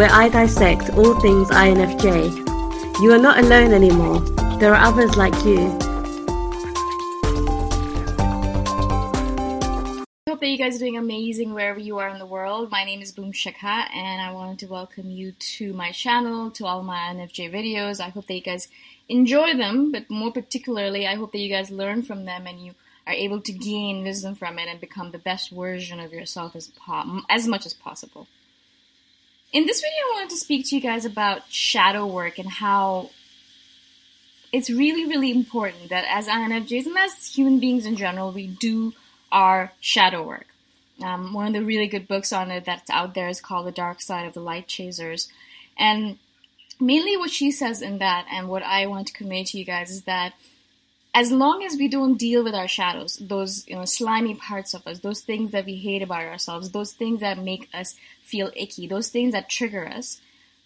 where I dissect all things INFJ. You are not alone anymore. There are others like you. I hope that you guys are doing amazing wherever you are in the world. My name is Boom Shikha, and I wanted to welcome you to my channel, to all my INFJ videos. I hope that you guys enjoy them, but more particularly, I hope that you guys learn from them and you are able to gain wisdom from it and become the best version of yourself as, po- as much as possible. In this video, I wanted to speak to you guys about shadow work and how it's really, really important that as INFJs and as human beings in general, we do our shadow work. Um, one of the really good books on it that's out there is called The Dark Side of the Light Chasers. And mainly what she says in that, and what I want to convey to you guys, is that as long as we don't deal with our shadows, those you know slimy parts of us, those things that we hate about ourselves, those things that make us feel icky, those things that trigger us,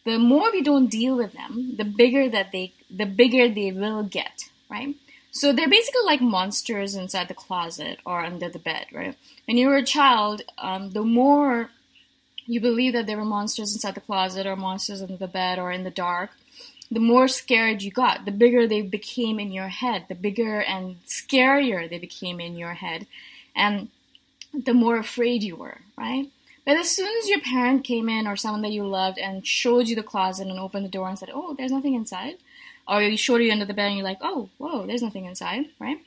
the more we don't deal with them, the bigger that they the bigger they will get, right? So they're basically like monsters inside the closet or under the bed, right? When you were a child, um, the more you believe that there were monsters inside the closet or monsters under the bed or in the dark, the more scared you got, the bigger they became in your head, the bigger and scarier they became in your head, and the more afraid you were, right? But as soon as your parent came in or someone that you loved and showed you the closet and opened the door and said, "Oh, there's nothing inside," or you showed you under the bed and you're like, "Oh, whoa, there's nothing inside," right?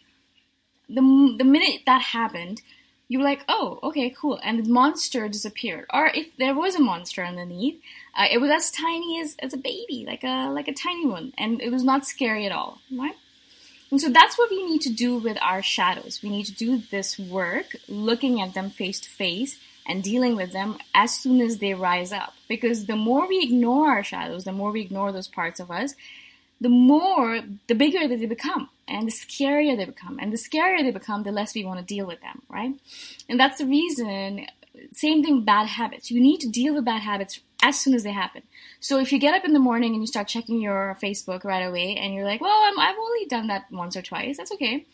The the minute that happened, you were like, "Oh, okay, cool," and the monster disappeared. Or if there was a monster underneath, uh, it was as tiny as, as a baby, like a like a tiny one, and it was not scary at all, right? And so that's what we need to do with our shadows. We need to do this work, looking at them face to face and dealing with them as soon as they rise up. Because the more we ignore our shadows, the more we ignore those parts of us, the more, the bigger that they become and the scarier they become. And the scarier they become, the less we want to deal with them, right? And that's the reason, same thing, bad habits. You need to deal with bad habits as soon as they happen. So if you get up in the morning and you start checking your Facebook right away and you're like, well, i have only done that once or twice, that's okay.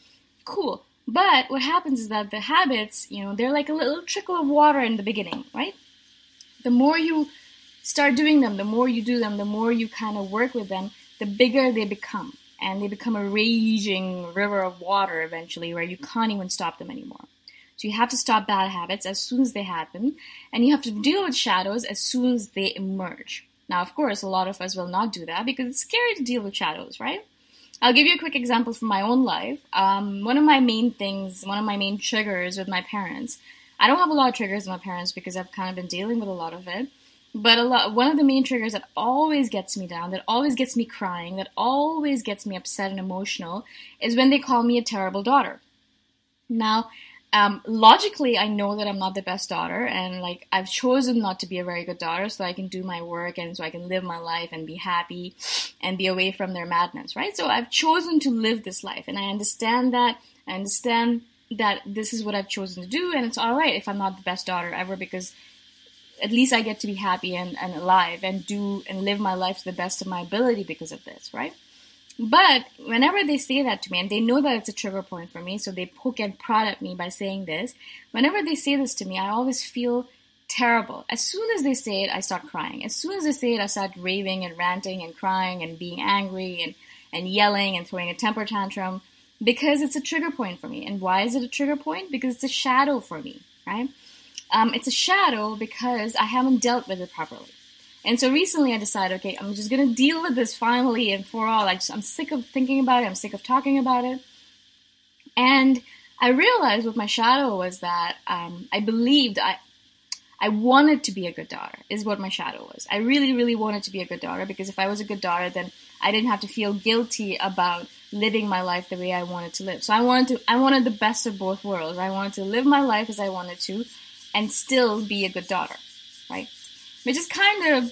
Cool. But what happens is that the habits, you know, they're like a little trickle of water in the beginning, right? The more you start doing them, the more you do them, the more you kind of work with them, the bigger they become. And they become a raging river of water eventually where you can't even stop them anymore. So you have to stop bad habits as soon as they happen, and you have to deal with shadows as soon as they emerge. Now, of course, a lot of us will not do that because it's scary to deal with shadows, right? I'll give you a quick example from my own life. Um, one of my main things, one of my main triggers with my parents, I don't have a lot of triggers with my parents because I've kind of been dealing with a lot of it. But a lot, one of the main triggers that always gets me down, that always gets me crying, that always gets me upset and emotional, is when they call me a terrible daughter. Now, um, logically, I know that I'm not the best daughter, and like I've chosen not to be a very good daughter, so I can do my work and so I can live my life and be happy and be away from their madness, right? So I've chosen to live this life, and I understand that. I understand that this is what I've chosen to do, and it's all right if I'm not the best daughter ever because at least I get to be happy and, and alive and do and live my life to the best of my ability because of this, right? But whenever they say that to me, and they know that it's a trigger point for me, so they poke and prod at me by saying this, whenever they say this to me, I always feel terrible. As soon as they say it, I start crying. As soon as they say it, I start raving and ranting and crying and being angry and, and yelling and throwing a temper tantrum because it's a trigger point for me. And why is it a trigger point? Because it's a shadow for me, right? Um, it's a shadow because I haven't dealt with it properly. And so recently I decided, okay, I'm just going to deal with this finally and for all. I just, I'm sick of thinking about it. I'm sick of talking about it. And I realized what my shadow was that um, I believed I, I wanted to be a good daughter, is what my shadow was. I really, really wanted to be a good daughter because if I was a good daughter, then I didn't have to feel guilty about living my life the way I wanted to live. So I wanted to, I wanted the best of both worlds. I wanted to live my life as I wanted to and still be a good daughter, right? Which is kind of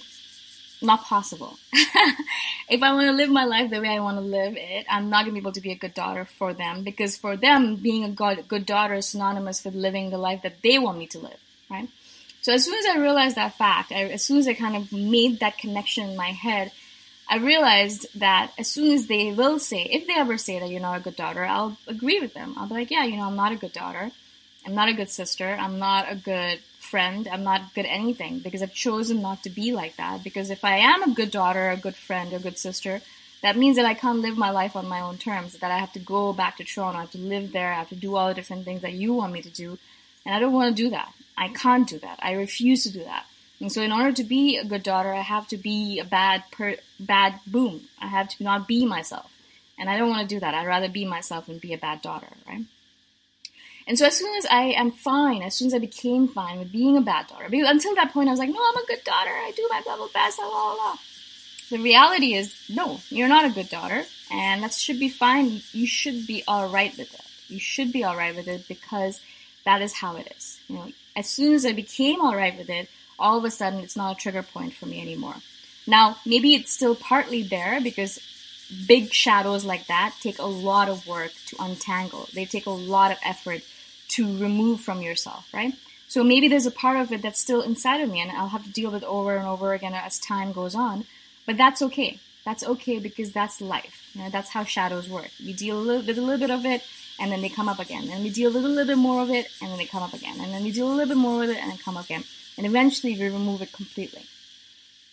not possible. if I want to live my life the way I want to live it, I'm not going to be able to be a good daughter for them because for them, being a good, daughter is synonymous with living the life that they want me to live, right? So as soon as I realized that fact, I, as soon as I kind of made that connection in my head, I realized that as soon as they will say, if they ever say that you're not a good daughter, I'll agree with them. I'll be like, yeah, you know, I'm not a good daughter. I'm not a good sister. I'm not a good friend. I'm not good anything because I've chosen not to be like that. Because if I am a good daughter, a good friend, a good sister, that means that I can't live my life on my own terms. That I have to go back to Toronto. I have to live there. I have to do all the different things that you want me to do. And I don't want to do that. I can't do that. I refuse to do that. And so in order to be a good daughter, I have to be a bad per, bad boom. I have to not be myself. And I don't want to do that. I'd rather be myself and be a bad daughter, right? And so as soon as I am fine, as soon as I became fine with being a bad daughter, because until that point I was like, no, I'm a good daughter. I do my level best, blah, blah, blah. The reality is, no, you're not a good daughter. And that should be fine. You should be all right with it. You should be all right with it because that is how it is. You know, as soon as I became all right with it, all of a sudden it's not a trigger point for me anymore. Now, maybe it's still partly there because big shadows like that take a lot of work to untangle. They take a lot of effort to remove from yourself, right? So maybe there's a part of it that's still inside of me and I'll have to deal with it over and over again as time goes on. But that's okay. That's okay because that's life. You know, that's how shadows work. We deal a little, with a little bit of it and then they come up again. And we deal with a little bit more of it and then they come up again. And then we deal a little bit more with it and come up again. And eventually we remove it completely.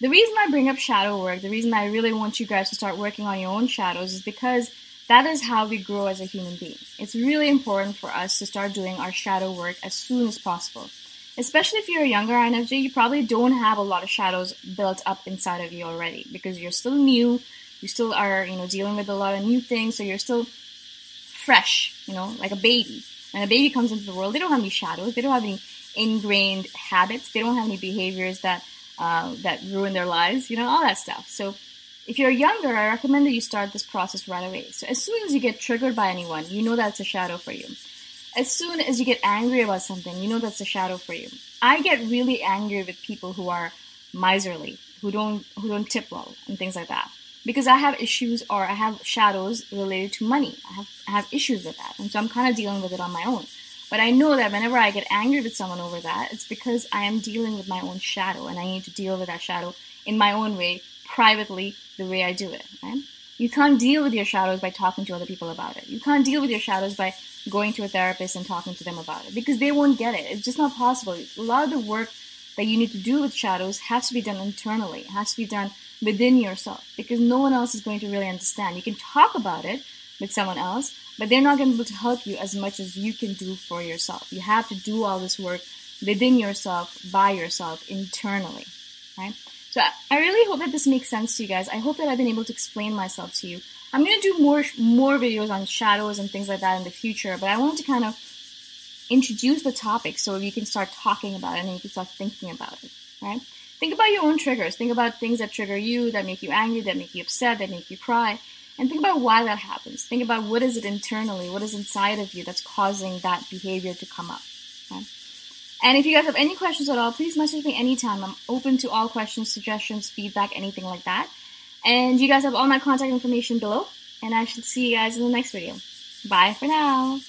The reason I bring up shadow work, the reason I really want you guys to start working on your own shadows is because that is how we grow as a human being. It's really important for us to start doing our shadow work as soon as possible. Especially if you're a younger INFJ, you probably don't have a lot of shadows built up inside of you already because you're still new, you still are, you know, dealing with a lot of new things, so you're still fresh, you know, like a baby. When a baby comes into the world, they don't have any shadows, they don't have any ingrained habits, they don't have any behaviors that uh, that ruin their lives, you know, all that stuff. So if you're younger, I recommend that you start this process right away. So as soon as you get triggered by anyone, you know that's a shadow for you. As soon as you get angry about something, you know that's a shadow for you. I get really angry with people who are miserly, who don't who don't tip well and things like that. Because I have issues or I have shadows related to money. I have I have issues with that. And so I'm kind of dealing with it on my own. But I know that whenever I get angry with someone over that, it's because I am dealing with my own shadow and I need to deal with that shadow in my own way privately the way I do it. Right? You can't deal with your shadows by talking to other people about it. You can't deal with your shadows by going to a therapist and talking to them about it because they won't get it. It's just not possible. A lot of the work that you need to do with shadows has to be done internally. It has to be done within yourself because no one else is going to really understand. You can talk about it with someone else, but they're not going to be able to help you as much as you can do for yourself. You have to do all this work within yourself, by yourself, internally, right? So I really hope that this makes sense to you guys. I hope that I've been able to explain myself to you. I'm to do more more videos on shadows and things like that in the future, but I wanted to kind of introduce the topic so you can start talking about it and you can start thinking about it, right? Think about your own triggers. Think about things that trigger you, that make you angry, that make you upset, that make you cry, and think about why that happens. Think about what is it internally, what is inside of you that's causing that behavior to come up. Right? And if you guys have any questions at all, please message me anytime. I'm open to all questions, suggestions, feedback, anything like that. And you guys have all my contact information below. And I should see you guys in the next video. Bye for now.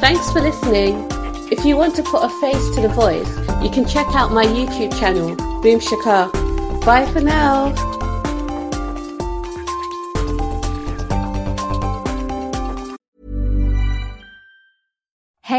Thanks for listening. If you want to put a face to the voice, you can check out my YouTube channel, Boom Shikha. Bye for now.